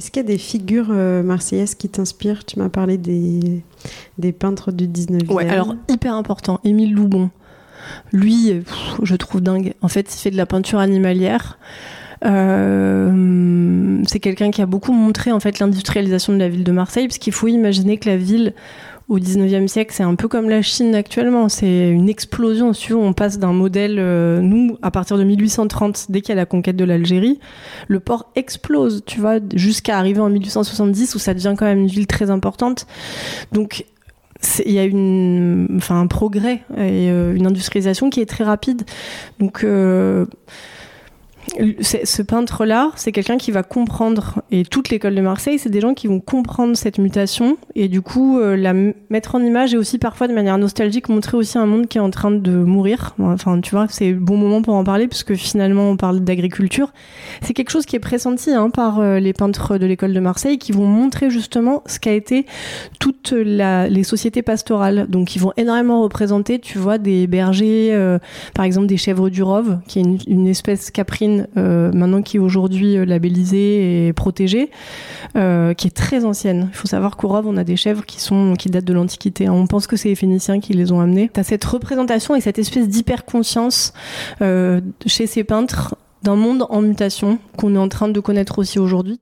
Est-ce qu'il y a des figures euh, marseillaises qui t'inspirent? Tu m'as parlé des, peintres du 19e. Ouais, alors hyper important, Émile Loubon. Lui, je trouve dingue. En fait, il fait de la peinture animalière. Euh, c'est quelqu'un qui a beaucoup montré en fait l'industrialisation de la ville de Marseille, parce qu'il faut imaginer que la ville au 19e siècle, c'est un peu comme la Chine actuellement. C'est une explosion. Si on passe d'un modèle, euh, nous, à partir de 1830, dès qu'il y a la conquête de l'Algérie, le port explose, tu vois, jusqu'à arriver en 1870 où ça devient quand même une ville très importante. Donc, il y a une, enfin, un progrès et euh, une industrialisation qui est très rapide. Donc, euh, ce peintre-là, c'est quelqu'un qui va comprendre, et toute l'école de Marseille, c'est des gens qui vont comprendre cette mutation et du coup euh, la mettre en image et aussi parfois de manière nostalgique montrer aussi un monde qui est en train de mourir. Enfin, tu vois, c'est le bon moment pour en parler puisque finalement on parle d'agriculture. C'est quelque chose qui est pressenti hein, par euh, les peintres de l'école de Marseille qui vont montrer justement ce qu'a été toutes les sociétés pastorales. Donc ils vont énormément représenter, tu vois, des bergers, euh, par exemple des chèvres du Rove, qui est une, une espèce caprine euh, maintenant qui est aujourd'hui euh, labellisée et protégée, euh, qui est très ancienne. Il faut savoir qu'au Rove, on a des chèvres qui, sont, qui datent de l'Antiquité. Hein. On pense que c'est les Phéniciens qui les ont amenées. Tu as cette représentation et cette espèce d'hyper-conscience chez ces peintres d'un monde en mutation qu'on est en train de connaître aussi aujourd'hui.